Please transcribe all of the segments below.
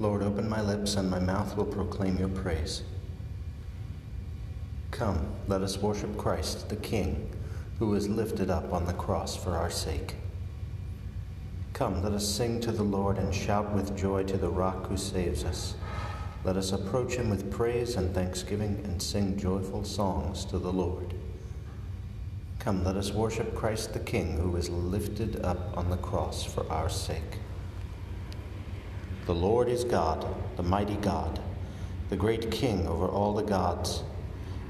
Lord, open my lips, and my mouth will proclaim your praise. Come, let us worship Christ, the King, who was lifted up on the cross for our sake. Come, let us sing to the Lord and shout with joy to the rock who saves us. Let us approach him with praise and thanksgiving and sing joyful songs to the Lord. Come, let us worship Christ the King, who was lifted up on the cross for our sake. The Lord is God, the mighty God, the great King over all the gods.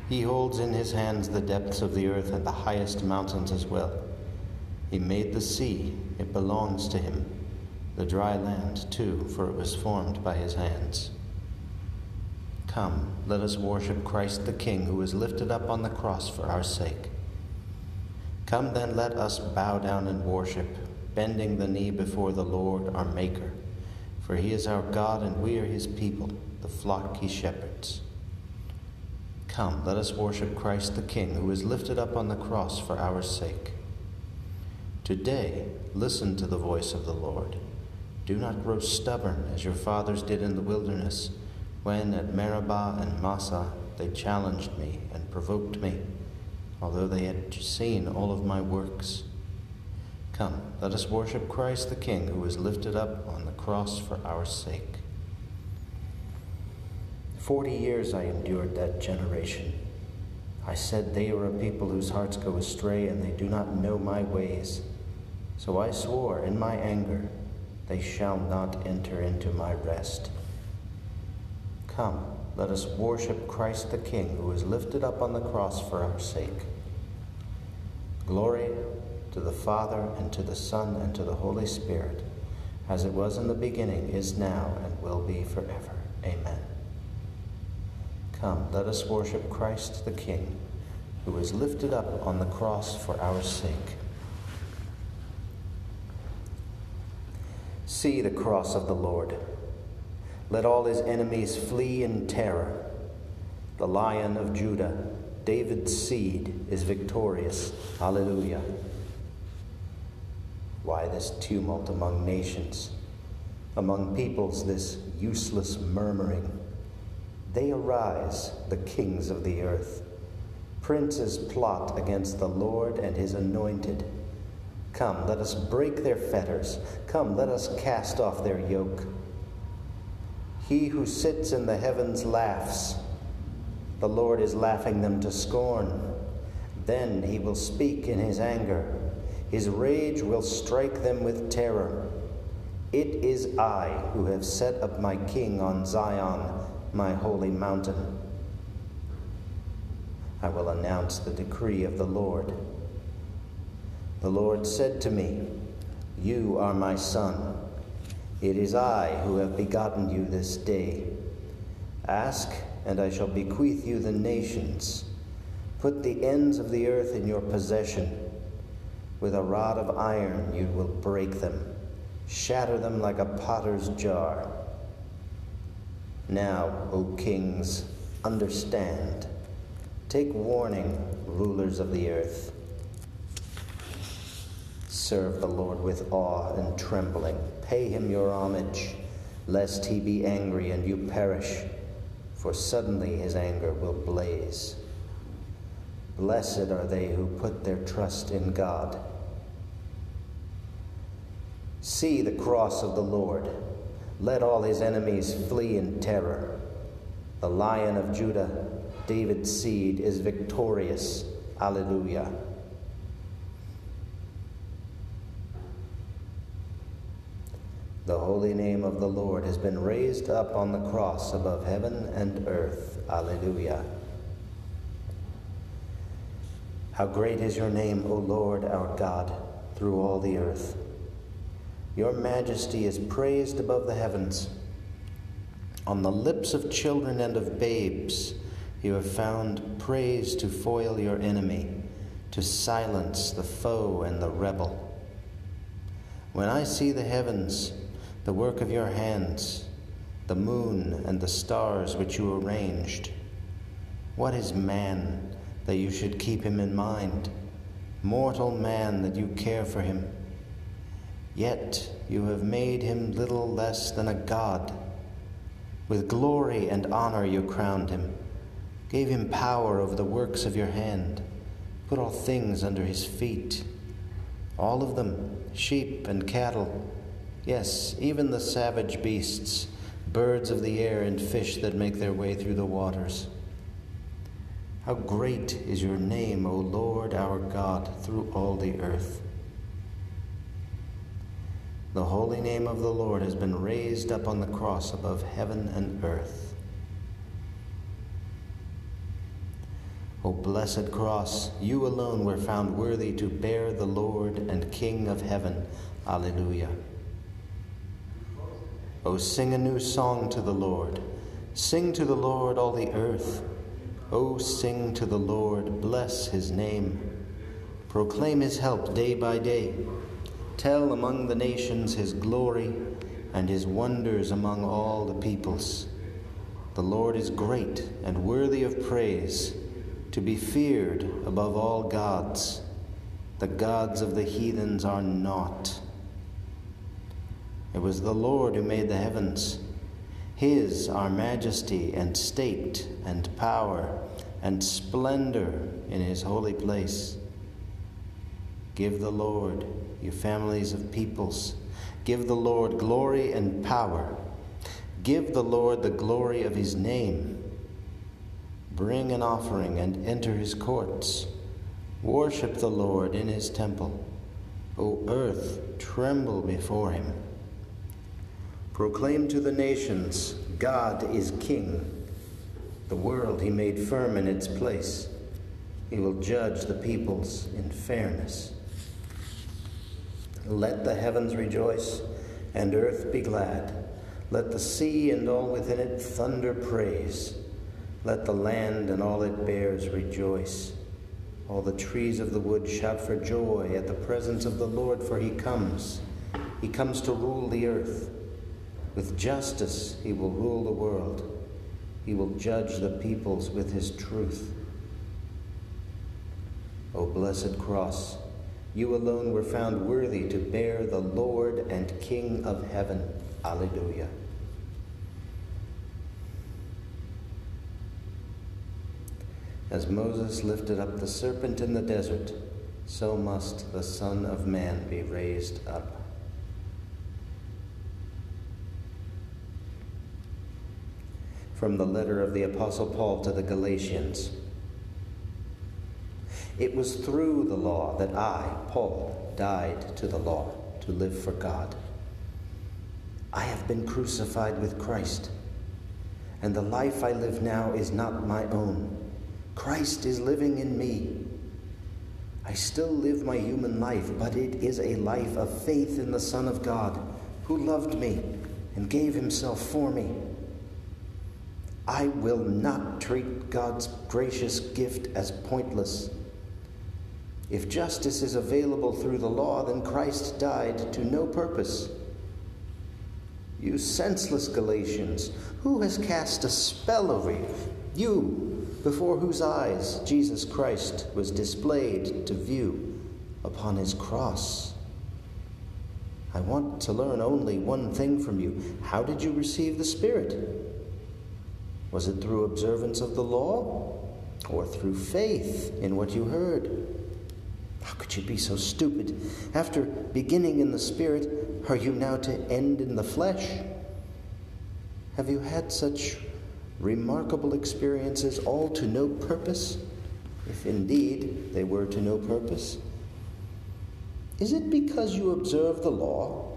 He holds in his hands the depths of the earth and the highest mountains as well. He made the sea, it belongs to him, the dry land too, for it was formed by his hands. Come, let us worship Christ the King, who was lifted up on the cross for our sake. Come then, let us bow down and worship, bending the knee before the Lord our Maker. For he is our God, and we are his people, the flock he shepherds. Come, let us worship Christ the King, who is lifted up on the cross for our sake. Today, listen to the voice of the Lord. Do not grow stubborn as your fathers did in the wilderness, when at Meribah and Massah they challenged me and provoked me, although they had seen all of my works. Come, let us worship Christ the King, who was lifted up on the cross for our sake. Forty years I endured that generation. I said, They are a people whose hearts go astray, and they do not know my ways. So I swore in my anger, They shall not enter into my rest. Come, let us worship Christ the King, who was lifted up on the cross for our sake. Glory to the Father, and to the Son, and to the Holy Spirit, as it was in the beginning, is now, and will be forever. Amen. Come, let us worship Christ the King, who was lifted up on the cross for our sake. See the cross of the Lord. Let all his enemies flee in terror. The lion of Judah, David's seed, is victorious. Hallelujah. Why this tumult among nations? Among peoples, this useless murmuring? They arise, the kings of the earth. Princes plot against the Lord and his anointed. Come, let us break their fetters. Come, let us cast off their yoke. He who sits in the heavens laughs. The Lord is laughing them to scorn. Then he will speak in his anger. His rage will strike them with terror. It is I who have set up my king on Zion, my holy mountain. I will announce the decree of the Lord. The Lord said to me, You are my son. It is I who have begotten you this day. Ask, and I shall bequeath you the nations. Put the ends of the earth in your possession. With a rod of iron you will break them, shatter them like a potter's jar. Now, O kings, understand. Take warning, rulers of the earth. Serve the Lord with awe and trembling. Pay him your homage, lest he be angry and you perish, for suddenly his anger will blaze. Blessed are they who put their trust in God. See the cross of the Lord. Let all his enemies flee in terror. The lion of Judah, David's seed, is victorious. Alleluia. The holy name of the Lord has been raised up on the cross above heaven and earth. Alleluia. How great is your name, O Lord our God, through all the earth. Your majesty is praised above the heavens. On the lips of children and of babes, you have found praise to foil your enemy, to silence the foe and the rebel. When I see the heavens, the work of your hands, the moon and the stars which you arranged. What is man that you should keep him in mind? Mortal man that you care for him. Yet you have made him little less than a god, With glory and honor you crowned him, gave him power over the works of your hand, put all things under his feet. All of them, sheep and cattle, yes, even the savage beasts, birds of the air, and fish that make their way through the waters. How great is your name, O Lord our God, through all the earth. The holy name of the Lord has been raised up on the cross above heaven and earth. O blessed cross, you alone were found worthy to bear the Lord and King of heaven. Alleluia. O sing a new song to the Lord. Sing to the Lord all the earth. O sing to the Lord, bless his name. Proclaim his help day by day. Tell among the nations his glory and his wonders among all the peoples. The Lord is great and worthy of praise, to be feared above all gods. The gods of the heathens are naught. It was the Lord who made the heavens. His are majesty and state and power and splendor in his holy place. Give the Lord, you families of peoples, give the Lord glory and power. Give the Lord the glory of his name. Bring an offering and enter his courts. Worship the Lord in his temple. O earth, tremble before him. Proclaim to the nations, God is king. The world he made firm in its place. He will judge the peoples in fairness. Let the heavens rejoice and earth be glad. Let the sea and all within it thunder praise. Let the land and all it bears rejoice. All the trees of the wood shout for joy at the presence of the Lord, for he comes. He comes to rule the earth. With justice he will rule the world. He will judge the peoples with his truth. O blessed cross, you alone were found worthy to bear the Lord and King of heaven. Alleluia. As Moses lifted up the serpent in the desert, so must the Son of Man be raised up. From the letter of the Apostle Paul to the Galatians. It was through the law that I, Paul, died to the law to live for God. I have been crucified with Christ, and the life I live now is not my own. Christ is living in me. I still live my human life, but it is a life of faith in the Son of God, who loved me and gave himself for me. I will not treat God's gracious gift as pointless. If justice is available through the law, then Christ died to no purpose. You senseless Galatians, who has cast a spell over you? You, before whose eyes Jesus Christ was displayed to view upon his cross. I want to learn only one thing from you. How did you receive the Spirit? Was it through observance of the law or through faith in what you heard? How could you be so stupid? After beginning in the Spirit, are you now to end in the flesh? Have you had such remarkable experiences all to no purpose, if indeed they were to no purpose? Is it because you observe the law,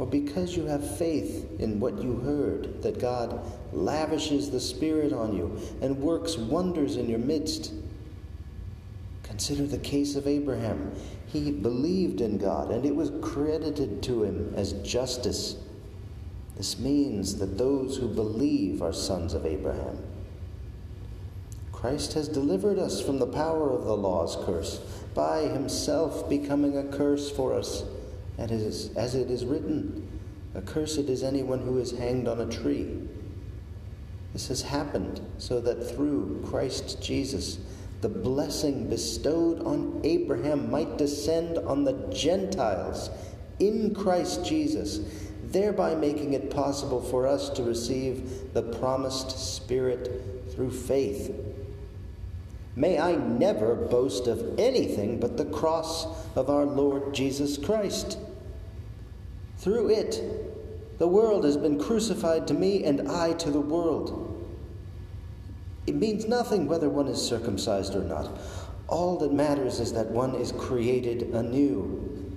or because you have faith in what you heard that God lavishes the Spirit on you and works wonders in your midst? Consider the case of Abraham. He believed in God, and it was credited to him as justice. This means that those who believe are sons of Abraham. Christ has delivered us from the power of the law's curse by himself becoming a curse for us, as it is written Accursed is anyone who is hanged on a tree. This has happened so that through Christ Jesus, the blessing bestowed on Abraham might descend on the Gentiles in Christ Jesus. thereby making it possible for us to receive the promised Spirit through faith. May I never boast of anything but the cross of our Lord Jesus Christ. Through it, the world has been crucified to me and I to the world. It means nothing whether one is circumcised or not. All that matters is that one is created anew.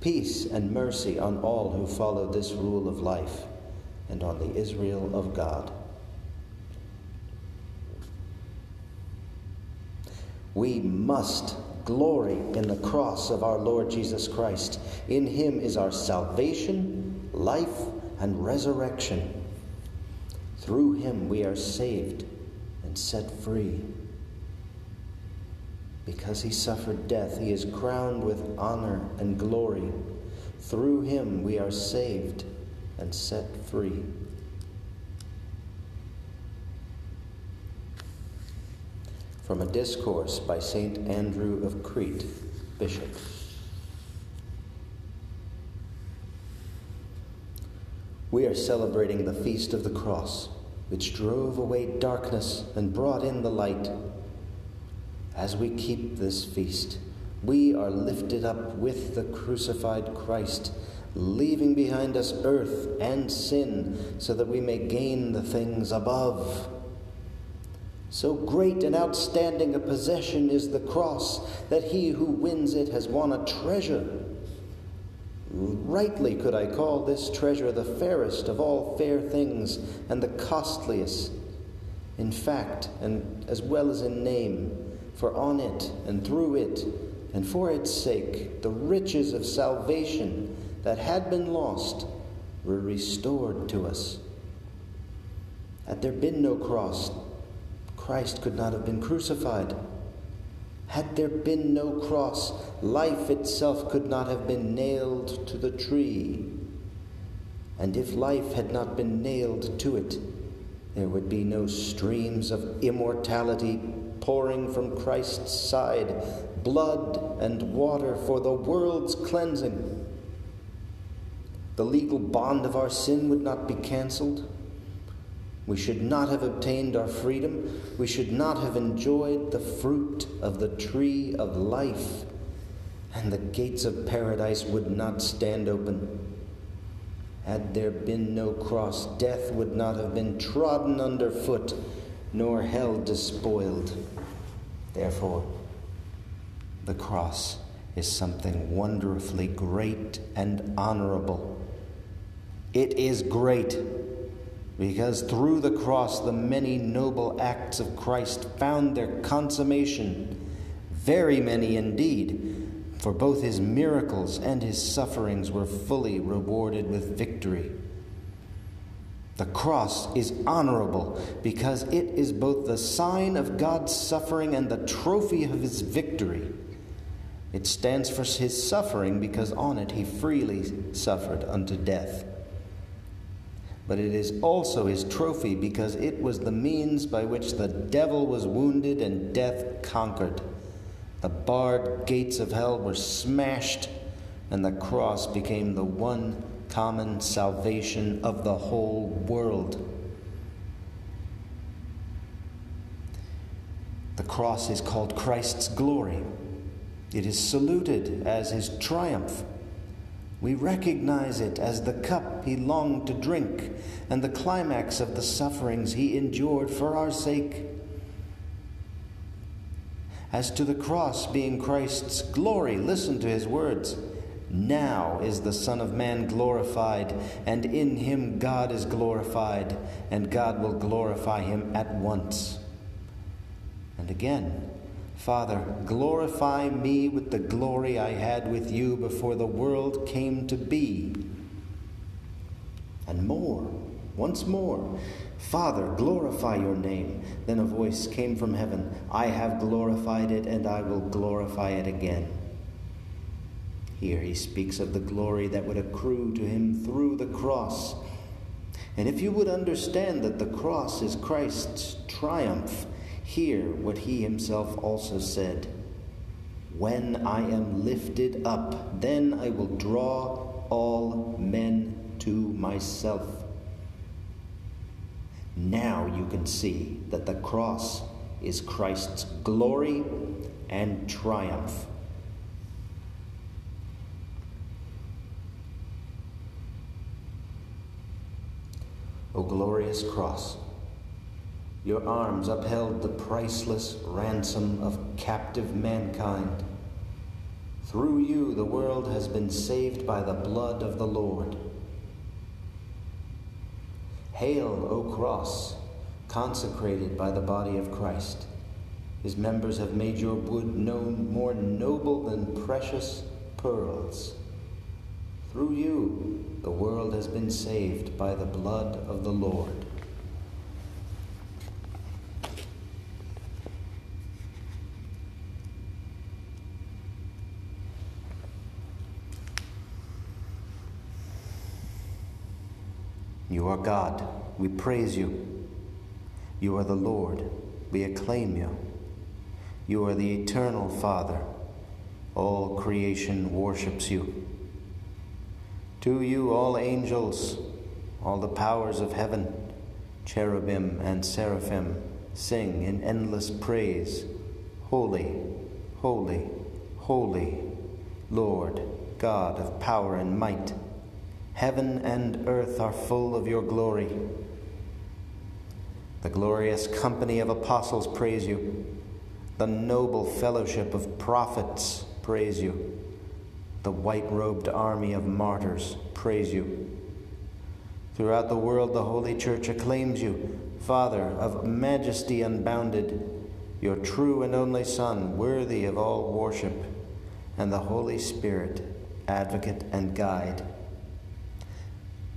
Peace and mercy on all who follow this rule of life and on the Israel of God. We must glory in the cross of our Lord Jesus Christ. In him is our salvation, life, and resurrection. Through him we are saved and set free. Because he suffered death, he is crowned with honor and glory. Through him we are saved and set free. From a discourse by St. Andrew of Crete, Bishop. We are celebrating the Feast of the Cross, which drove away darkness and brought in the light. As we keep this feast, we are lifted up with the crucified Christ, leaving behind us earth and sin, so that we may gain the things above. So great and outstanding a possession is the cross that he who wins it has won a treasure. Rightly could I call this treasure the fairest of all fair things and the costliest in fact and as well as in name, for on it and through it and for its sake the riches of salvation that had been lost were restored to us. Had there been no cross, Christ could not have been crucified. Had there been no cross, life itself could not have been nailed to the tree. And if life had not been nailed to it, there would be no streams of immortality pouring from Christ's side, blood and water for the world's cleansing. The legal bond of our sin would not be cancelled. We should not have obtained our freedom. We should not have enjoyed the fruit of the tree of life. And the gates of paradise would not stand open. Had there been no cross, death would not have been trodden underfoot, nor hell despoiled. Therefore, the cross is something wonderfully great and honorable. It is great because through the cross the many noble acts of Christ found their consummation, very many indeed, for both his miracles and his sufferings were fully rewarded with victory. The cross is honorable because it is both the sign of God's suffering and the trophy of his victory. It stands for his suffering because on it he freely suffered unto death. But it is also his trophy because it was the means by which the devil was wounded and death conquered. The barred gates of hell were smashed, and the cross became the one common salvation of the whole world. The cross is called Christ's glory. It is saluted as his triumph. We recognize it as the cup he longed to drink and the climax of the sufferings he endured for our sake. As to the cross being Christ's glory, listen to his words. Now is the Son of Man glorified, and in him God is glorified, and God will glorify him at once. And again, Father, glorify me with the glory I had with you before the world came to be. And more, once more, Father, glorify your name. Then a voice came from heaven I have glorified it, and I will glorify it again. Here he speaks of the glory that would accrue to him through the cross. And if you would understand that the cross is Christ's triumph, hear what he himself also said When I am lifted up, then I will draw all men to myself. Now you can see that the cross is Christ's glory and triumph. O glorious cross, your arms upheld the priceless ransom of captive mankind. Through you, the world has been saved by the blood of the Lord. Hail, O cross, consecrated by the body of Christ. His members have made your wood known more noble than precious pearls. Through you, the world has been saved by the blood of the Lord. You are God. We praise you. You are the Lord. We acclaim you. You are the eternal Father. All creation worships you. To you, all angels, all the powers of heaven, cherubim and seraphim, sing in endless praise Holy, holy, holy, Lord, God of power and might. Heaven and earth are full of your glory. The glorious company of apostles praise you. The noble fellowship of prophets praise you. The white robed army of martyrs praise you. Throughout the world, the Holy Church acclaims you, Father of majesty unbounded, your true and only Son, worthy of all worship, and the Holy Spirit, advocate and guide.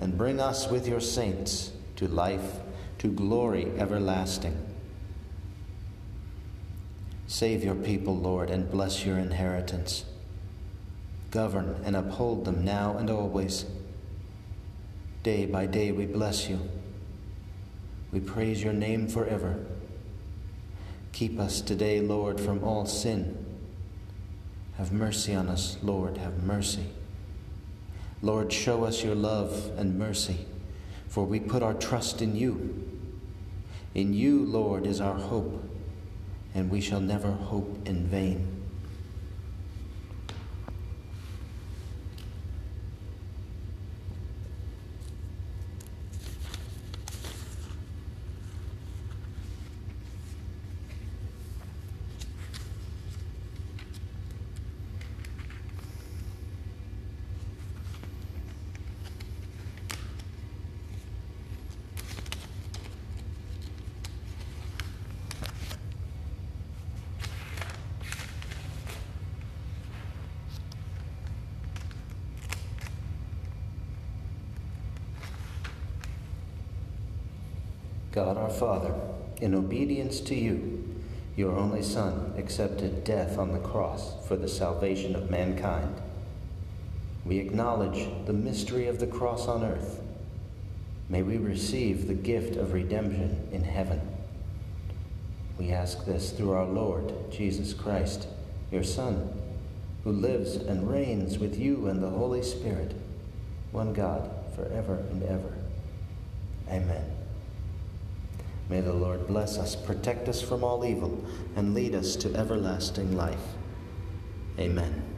and bring us with your saints to life, to glory everlasting. Save your people, Lord, and bless your inheritance. Govern and uphold them now and always. Day by day we bless you. We praise your name forever. Keep us today, Lord, from all sin. Have mercy on us, Lord, have mercy. Lord, show us your love and mercy, for we put our trust in you. In you, Lord, is our hope, and we shall never hope in vain. God our Father, in obedience to you, your only Son accepted death on the cross for the salvation of mankind. We acknowledge the mystery of the cross on earth. May we receive the gift of redemption in heaven. We ask this through our Lord Jesus Christ, your Son, who lives and reigns with you and the Holy Spirit, one God, forever and ever. Amen. May the Lord bless us, protect us from all evil, and lead us to everlasting life. Amen.